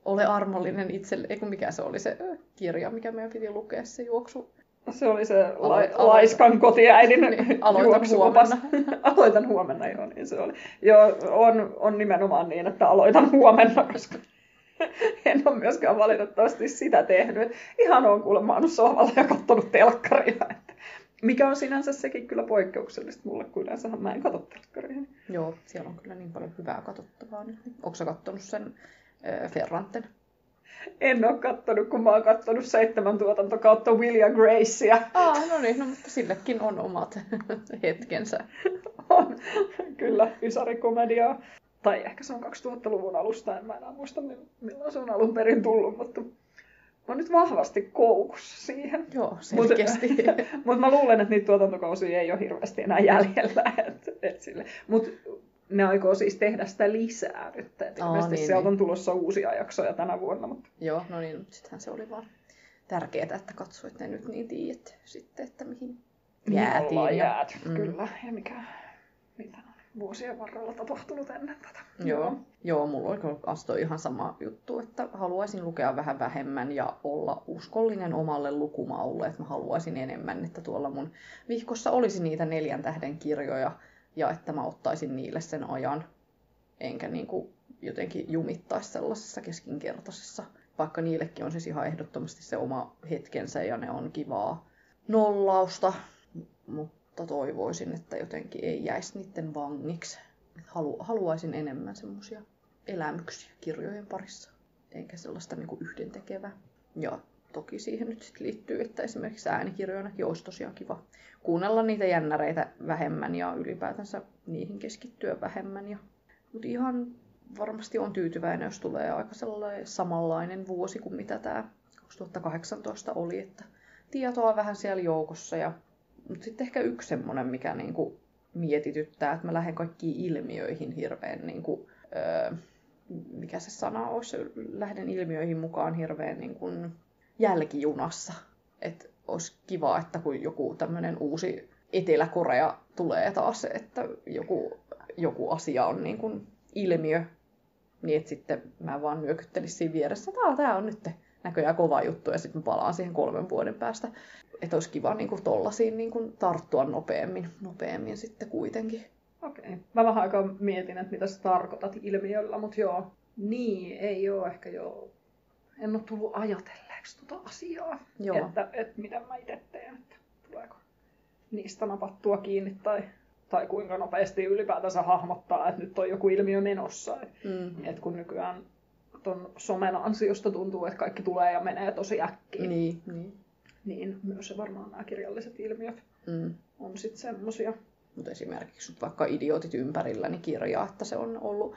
S1: Ole armollinen itselle, eikö mikä se oli se kirja, mikä meidän piti lukea, se juoksu
S2: se oli se aloit, la- laiskan kotiäidin [laughs]
S1: niin, aloitan huomenna. [laughs]
S2: aloitan huomenna, joo, niin se oli. Joo, on, on nimenomaan niin, että aloitan huomenna, koska en ole myöskään valitettavasti sitä tehnyt. Ihan on kuulemma ollut sohvalla ja katsonut telkkaria. Mikä on sinänsä sekin kyllä poikkeuksellista mulle, kun yleensähän mä en katso telkkaria.
S1: Joo, siellä on kyllä niin paljon hyvää katsottavaa nyt. Onko sä kattonut sen äh, Ferranten?
S2: En ole kattonut, kun mä oon kattonut seitsemän tuotantokautta William Gracea.
S1: Ah, no niin, no, mutta sillekin on omat [laughs] hetkensä.
S2: on, kyllä, ysarikomediaa. Tai ehkä se on 2000-luvun alusta, en mä enää muista milloin se on alun perin tullut, mutta mä oon nyt vahvasti koukussa siihen.
S1: Joo, selkeästi.
S2: Mutta [laughs] mut mä luulen, että niitä tuotantokausia ei ole hirveästi enää jäljellä. [laughs] Et, et sille. Mut ne aikoo siis tehdä sitä lisää nyt. Että Aa, ilmeisesti niin, sieltä niin. on tulossa uusia jaksoja tänä vuonna. Mutta...
S1: Joo, no niin, sittenhän se oli vaan tärkeää, että katsoit ne nyt niin tiedät sitten, että mihin
S2: jäätiin. Ollaan jääty, mm. kyllä. Ja mikä, mitä on vuosien varrella tapahtunut ennen tätä.
S1: Joo, Joo. Mulla oli Asto ihan sama juttu, että haluaisin lukea vähän vähemmän ja olla uskollinen omalle lukumaulle, että mä haluaisin enemmän, että tuolla mun vihkossa olisi niitä neljän tähden kirjoja, ja että mä ottaisin niille sen ajan, enkä niin kuin jotenkin jumittaisi sellaisessa keskinkertaisessa, vaikka niillekin on siis ihan ehdottomasti se oma hetkensä ja ne on kivaa nollausta, mutta toivoisin, että jotenkin ei jäisi niiden vangiksi. Halu, haluaisin enemmän semmoisia elämyksiä kirjojen parissa, enkä sellaista niin kuin yhdentekevää. Ja toki siihen nyt sit liittyy, että esimerkiksi äänikirjoinakin olisi tosiaan kiva kuunnella niitä jännäreitä vähemmän ja ylipäätänsä niihin keskittyä vähemmän. Ja, mutta ihan varmasti on tyytyväinen, jos tulee aika sellainen samanlainen vuosi kuin mitä tämä 2018 oli, että tietoa vähän siellä joukossa ja Mutta sitten ehkä yksi semmoinen, mikä niinku mietityttää, että mä lähden kaikkiin ilmiöihin hirveän, niinku, öö, mikä se sana olisi, lähden ilmiöihin mukaan hirveän niinku jälkijunassa. Että olisi kiva, että kun joku tämmöinen uusi Etelä-Korea tulee taas, että joku, joku asia on niin ilmiö, niin että sitten mä vaan nyökyttelisin siinä vieressä, että tämä on nyt näköjään kova juttu, ja sitten palaan siihen kolmen vuoden päästä. Että olisi kiva niin kuin tollasiin niin kuin tarttua nopeammin, nopeammin sitten kuitenkin.
S2: Okei. Okay. Mä vähän aikaa mietin, että mitä sä tarkoitat ilmiöllä, mutta joo. Niin, ei ole ehkä joo. En ole tullut ajatelleeksi tuota asiaa, joo. Että, että mitä mä itse teen, että tuleeko niistä napattua kiinni tai, tai kuinka nopeasti ylipäätänsä hahmottaa, että nyt on joku ilmiö menossa. Mm-hmm. Että kun nykyään ton somen ansiosta tuntuu, että kaikki tulee ja menee tosi äkkiä.
S1: Niin, niin.
S2: Niin myös se varmaan nämä kirjalliset ilmiöt mm. on sitten semmosia.
S1: Mutta esimerkiksi vaikka Idiotit ympärilläni niin kirja, että se on ollut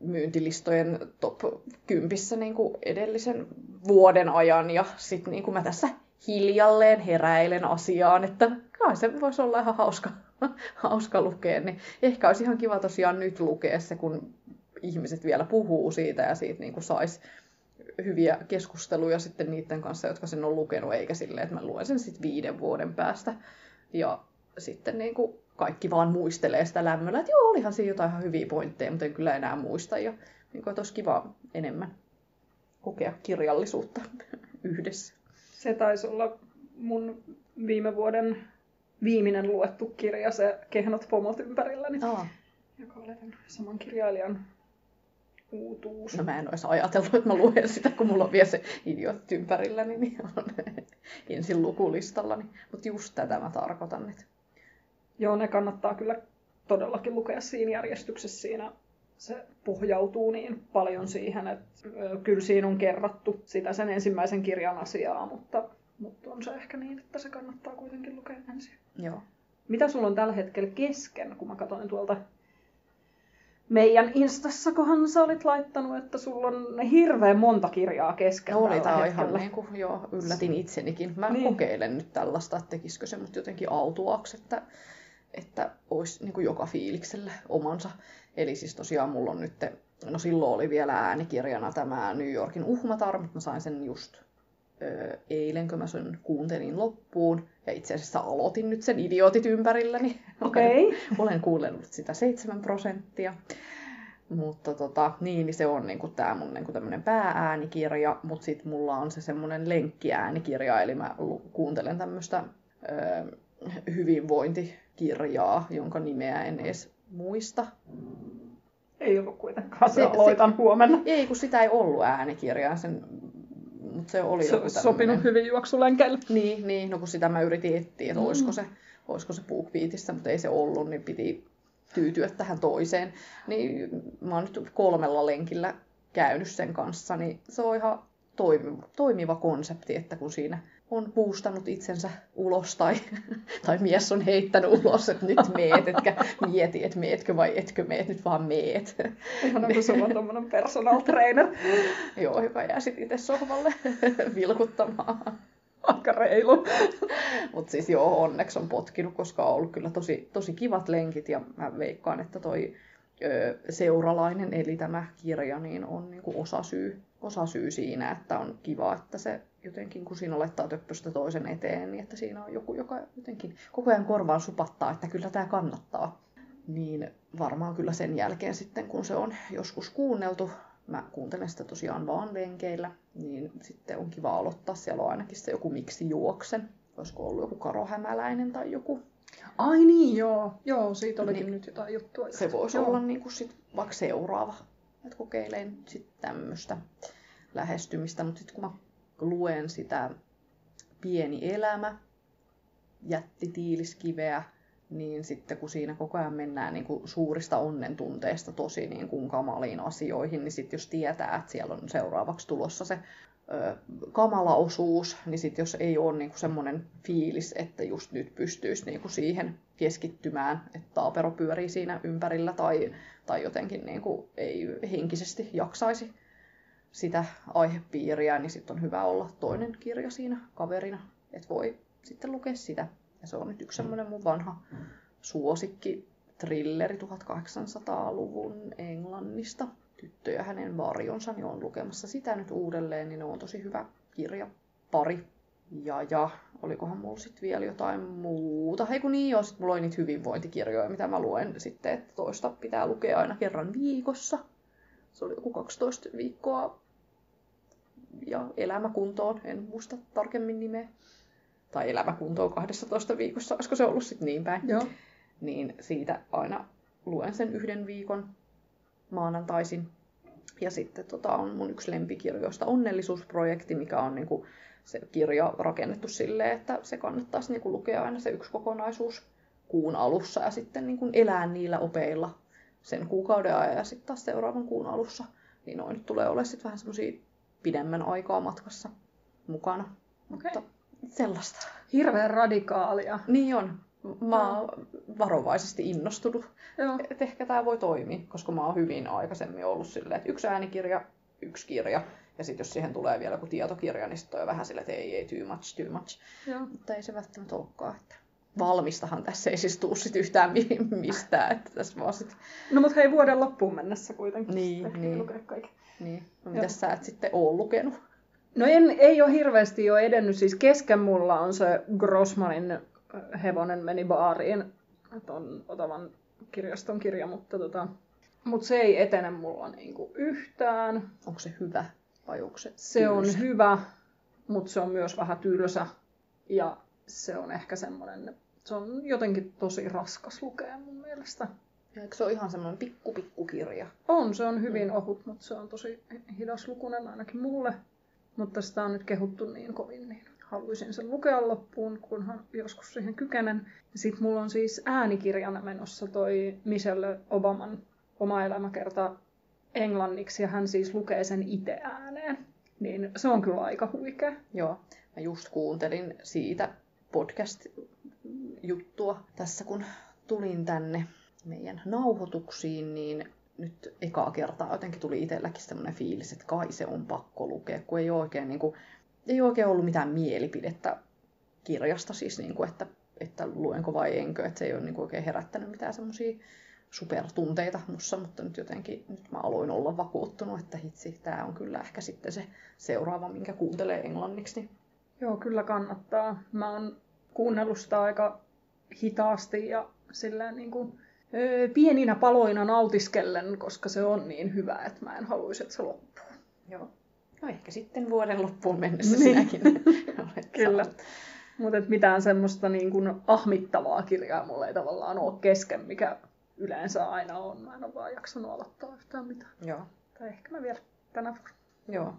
S1: myyntilistojen top 10 niin kuin edellisen vuoden ajan. Ja sitten niin kuin mä tässä hiljalleen heräilen asiaan, että kai se voisi olla ihan hauska, [laughs] hauska lukea. Niin ehkä olisi ihan kiva tosiaan nyt lukea se, kun ihmiset vielä puhuu siitä ja siitä niin saisi hyviä keskusteluja sitten niiden kanssa, jotka sen on lukenut, eikä silleen, että mä luen sen sitten viiden vuoden päästä. Ja sitten niin kuin kaikki vaan muistelee sitä lämmöllä, että joo, olihan siinä jotain ihan hyviä pointteja, mutta en kyllä enää muista. Ja niin kuin, että olisi kiva enemmän kokea kirjallisuutta [laughs] yhdessä.
S2: Se taisi olla mun viime vuoden viimeinen luettu kirja, se Kehnot pomot ympärilläni, Aa. joka oli saman kirjailijan uutuus.
S1: No mä en olisi ajatellut, että mä luen sitä, kun mulla on vielä se idiotti ympärilläni, niin on [laughs] ensin lukulistallani. Mutta just tätä mä tarkoitan.
S2: Joo, ne kannattaa kyllä todellakin lukea siinä järjestyksessä. Siinä se pohjautuu niin paljon siihen, että kyllä siinä on kerrattu sitä sen ensimmäisen kirjan asiaa, mutta, mutta on se ehkä niin, että se kannattaa kuitenkin lukea ensin.
S1: Joo.
S2: Mitä sulla on tällä hetkellä kesken, kun mä katsoin tuolta meidän Instassa, kohan sä olit laittanut, että sulla on hirveän monta kirjaa kesken
S1: no, oli tämä ihan niin kuin, joo, yllätin itsenikin. Mä niin. kokeilen nyt tällaista, että tekisikö se mut jotenkin autuaksi, että, että olisi niin kuin joka fiilikselle omansa. Eli siis tosiaan mulla on nyt, no silloin oli vielä äänikirjana tämä New Yorkin uhmatar, mutta mä sain sen just eilen, kun mä sen kuuntelin loppuun. Ja itse asiassa aloitin nyt sen idiotit ympärilläni. [laughs]
S2: Okay.
S1: olen, kuunnellut sitä 7 prosenttia. Mutta tota, niin, niin se on niinku tää mun niinku tämmönen päääänikirja, mutta sitten mulla on se semmonen lenkkiäänikirja, eli mä kuuntelen tämmöistä hyvinvointikirjaa, jonka nimeä en edes muista.
S2: Ei ollut kuitenkaan, se, aloitan se, huomenna.
S1: Ei, kun sitä ei ollut äänikirjaa, sen, mutta se oli
S2: se joku sopinut hyvin juoksulenkeille.
S1: Niin, niin, no kun sitä mä yritin etsiä, että mm. olisiko se, olisiko se BookBeatissä, mutta ei se ollut, niin piti tyytyä tähän toiseen. Niin mä oon nyt kolmella lenkillä käynyt sen kanssa, niin se on ihan toimiva, toimiva konsepti, että kun siinä on puustannut itsensä ulos tai, [laughs] tai mies on heittänyt ulos, että nyt meet, etkä mieti, että meetkö vai etkö meet, nyt vaan meet.
S2: Ihan kuin sulla on tommonen personal trainer. [laughs]
S1: Joo, joka jää sitten itse sohvalle [laughs] vilkuttamaan.
S2: Aika reilu.
S1: Mutta siis joo, onneksi on potkinut, koska on ollut kyllä tosi, tosi kivat lenkit ja mä veikkaan, että toi ö, seuralainen, eli tämä kirja, niin on niinku osasyy, osasyy siinä, että on kiva, että se jotenkin, kun siinä laittaa töppöstä toisen eteen, niin että siinä on joku, joka jotenkin koko ajan korvaan supattaa, että kyllä tämä kannattaa. Niin varmaan kyllä sen jälkeen sitten, kun se on joskus kuunneltu, mä kuuntelen sitä tosiaan vaan lenkeillä, niin sitten on kiva aloittaa. Siellä on ainakin se joku miksi juoksen. Olisiko ollut joku Karo Hämäläinen tai joku.
S2: Ai niin, joo. Joo, siitä olikin niin, nyt jotain juttua.
S1: Se voisi joo. olla niin kuin sit vaikka seuraava. Että kokeilen sitten tämmöistä lähestymistä. Mutta sitten kun mä luen sitä Pieni elämä, Jätti tiiliskiveä, niin sitten kun siinä koko ajan mennään niin kuin suurista onnen tunteista tosi niin kuin kamaliin asioihin, niin sitten jos tietää, että siellä on seuraavaksi tulossa se ö, kamala osuus, niin sitten jos ei ole niin semmoinen fiilis, että just nyt pystyisi niin kuin siihen keskittymään, että taapero pyörii siinä ympärillä tai, tai jotenkin niin kuin ei henkisesti jaksaisi sitä aihepiiriä, niin sitten on hyvä olla toinen kirja siinä kaverina, että voi sitten lukea sitä. Ja se on nyt yksi semmoinen mun vanha suosikki trilleri 1800-luvun Englannista. Tyttö ja hänen varjonsa, niin on lukemassa sitä nyt uudelleen, niin ne on tosi hyvä kirja pari. Ja, ja olikohan mulla sitten vielä jotain muuta. Hei kun niin joo, sit mulla oli niitä hyvinvointikirjoja, mitä mä luen sitten, että toista pitää lukea aina kerran viikossa. Se oli joku 12 viikkoa ja elämäkuntoon, en muista tarkemmin nimeä. Tai elämäkuntoon 12 viikossa, olisiko se ollut sitten niin päin.
S2: Joo.
S1: Niin siitä aina luen sen yhden viikon maanantaisin. Ja sitten tota, on mun yksi lempikirjoista Onnellisuusprojekti, mikä on niinku se kirja rakennettu silleen, että se kannattaisi niinku lukea aina se yksi kokonaisuus kuun alussa ja sitten niinku elää niillä opeilla sen kuukauden ajan ja sitten taas seuraavan kuun alussa. Niin noin tulee olemaan sitten vähän semmoisia pidemmän aikaa matkassa mukana.
S2: Okei.
S1: Mutta sellaista.
S2: Hirveän radikaalia.
S1: Niin on. Mä oon varovaisesti innostunut,
S2: Joo.
S1: että ehkä tämä voi toimia, koska mä oon hyvin aikaisemmin ollut silleen, että yksi äänikirja, yksi kirja, ja sitten jos siihen tulee vielä joku tietokirja, niin sitten on vähän silleen, että ei, ei, too much, too much.
S2: Joo.
S1: Mutta ei se välttämättä olekaan, että valmistahan tässä ei siis tuu sit yhtään mi- mistään, että tässä vaan sit,
S2: No mut hei, vuoden loppuun mennessä kuitenkin.
S1: Niin, niin. niin, no mitäs sä et sitten oo lukenut?
S2: No en, ei ole hirveästi jo edennyt. Siis kesken mulla on se Grossmanin äh, Hevonen meni baariin. Ton Otavan kirjaston kirja, mutta tota, mut se ei etene mulla niinku yhtään.
S1: Onko se hyvä vai onko se
S2: Se on
S1: tylsä?
S2: hyvä, mutta se on myös vähän tylsä. Ja se on ehkä semmoinen, se on jotenkin tosi raskas lukea mun mielestä.
S1: Ja Eikö se ole ihan semmoinen pikku pikku kirja?
S2: On, se on hyvin ohut, mutta se on tosi hidaslukunen ainakin mulle. Mutta sitä on nyt kehuttu niin kovin, niin haluaisin sen lukea loppuun, kunhan joskus siihen kykenen. Sitten mulla on siis äänikirjana menossa toi Michelle Obaman oma elämäkerta englanniksi, ja hän siis lukee sen itse ääneen. Niin se on kyllä aika huikea.
S1: Joo, mä just kuuntelin siitä podcast-juttua tässä, kun tulin tänne meidän nauhoituksiin, niin nyt ekaa kertaa jotenkin tuli itselläkin semmoinen fiilis, että kai se on pakko lukea, kun ei oikein, niin kuin, ei oikein ollut mitään mielipidettä kirjasta, siis niin kuin, että, että luenko vai enkö, että se ei ole niin kuin oikein herättänyt mitään semmoisia supertunteita mussa, mutta nyt jotenkin nyt mä aloin olla vakuuttunut, että hitsi, tämä on kyllä ehkä sitten se seuraava, minkä kuuntelee englanniksi. Niin
S2: Joo, kyllä kannattaa. Mä oon kuunnellut sitä aika hitaasti ja sillä niin kuin, öö, pieninä paloina nautiskellen, koska se on niin hyvä, että mä en haluaisi, että se loppuu.
S1: Joo. No ehkä sitten vuoden loppuun mennessä
S2: Niin.
S1: sinäkin [laughs] olet
S2: Kyllä. Mutta mitään semmoista niin kuin ahmittavaa kirjaa mulla ei tavallaan ole kesken, mikä yleensä aina on. Mä en ole vaan jaksanut aloittaa yhtään mitään.
S1: Joo.
S2: Tai ehkä mä vielä tänä vuonna.
S1: Joo.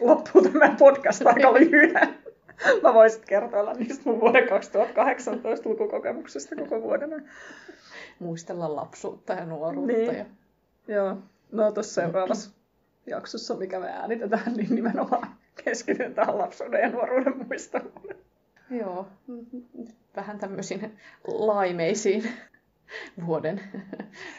S2: Loppuu tämä podcast aika [laughs] lyhyen. [laughs] Mä voisin kertoilla niistä mun vuoden 2018 lukukokemuksesta koko vuoden.
S1: Muistella lapsuutta ja nuoruutta.
S2: Niin.
S1: Ja...
S2: Joo, no tuossa seuraavassa jaksossa, mikä me äänitetään, niin nimenomaan keskityn tähän lapsuuden ja nuoruuden muisteluun.
S1: Joo. Vähän tämmöisiin laimeisiin vuoden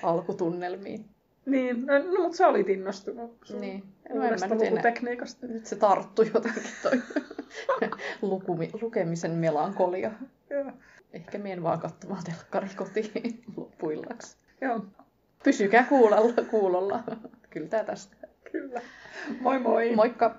S1: alkutunnelmiin.
S2: Niin, no, no mutta sä olit innostunut sun
S1: Niin. No
S2: uudesta
S1: enää.
S2: lukutekniikasta.
S1: Nyt se tarttui jotenkin toi [laughs] lukumi, lukemisen melankolia.
S2: Joo.
S1: Ehkä mien vaan katsomaan telkkari kotiin [laughs] loppuillaksi.
S2: Joo,
S1: Pysykää kuulolla. kuulolla. Kyllä tää tästä.
S2: kyllä. Moi moi!
S1: Moikka!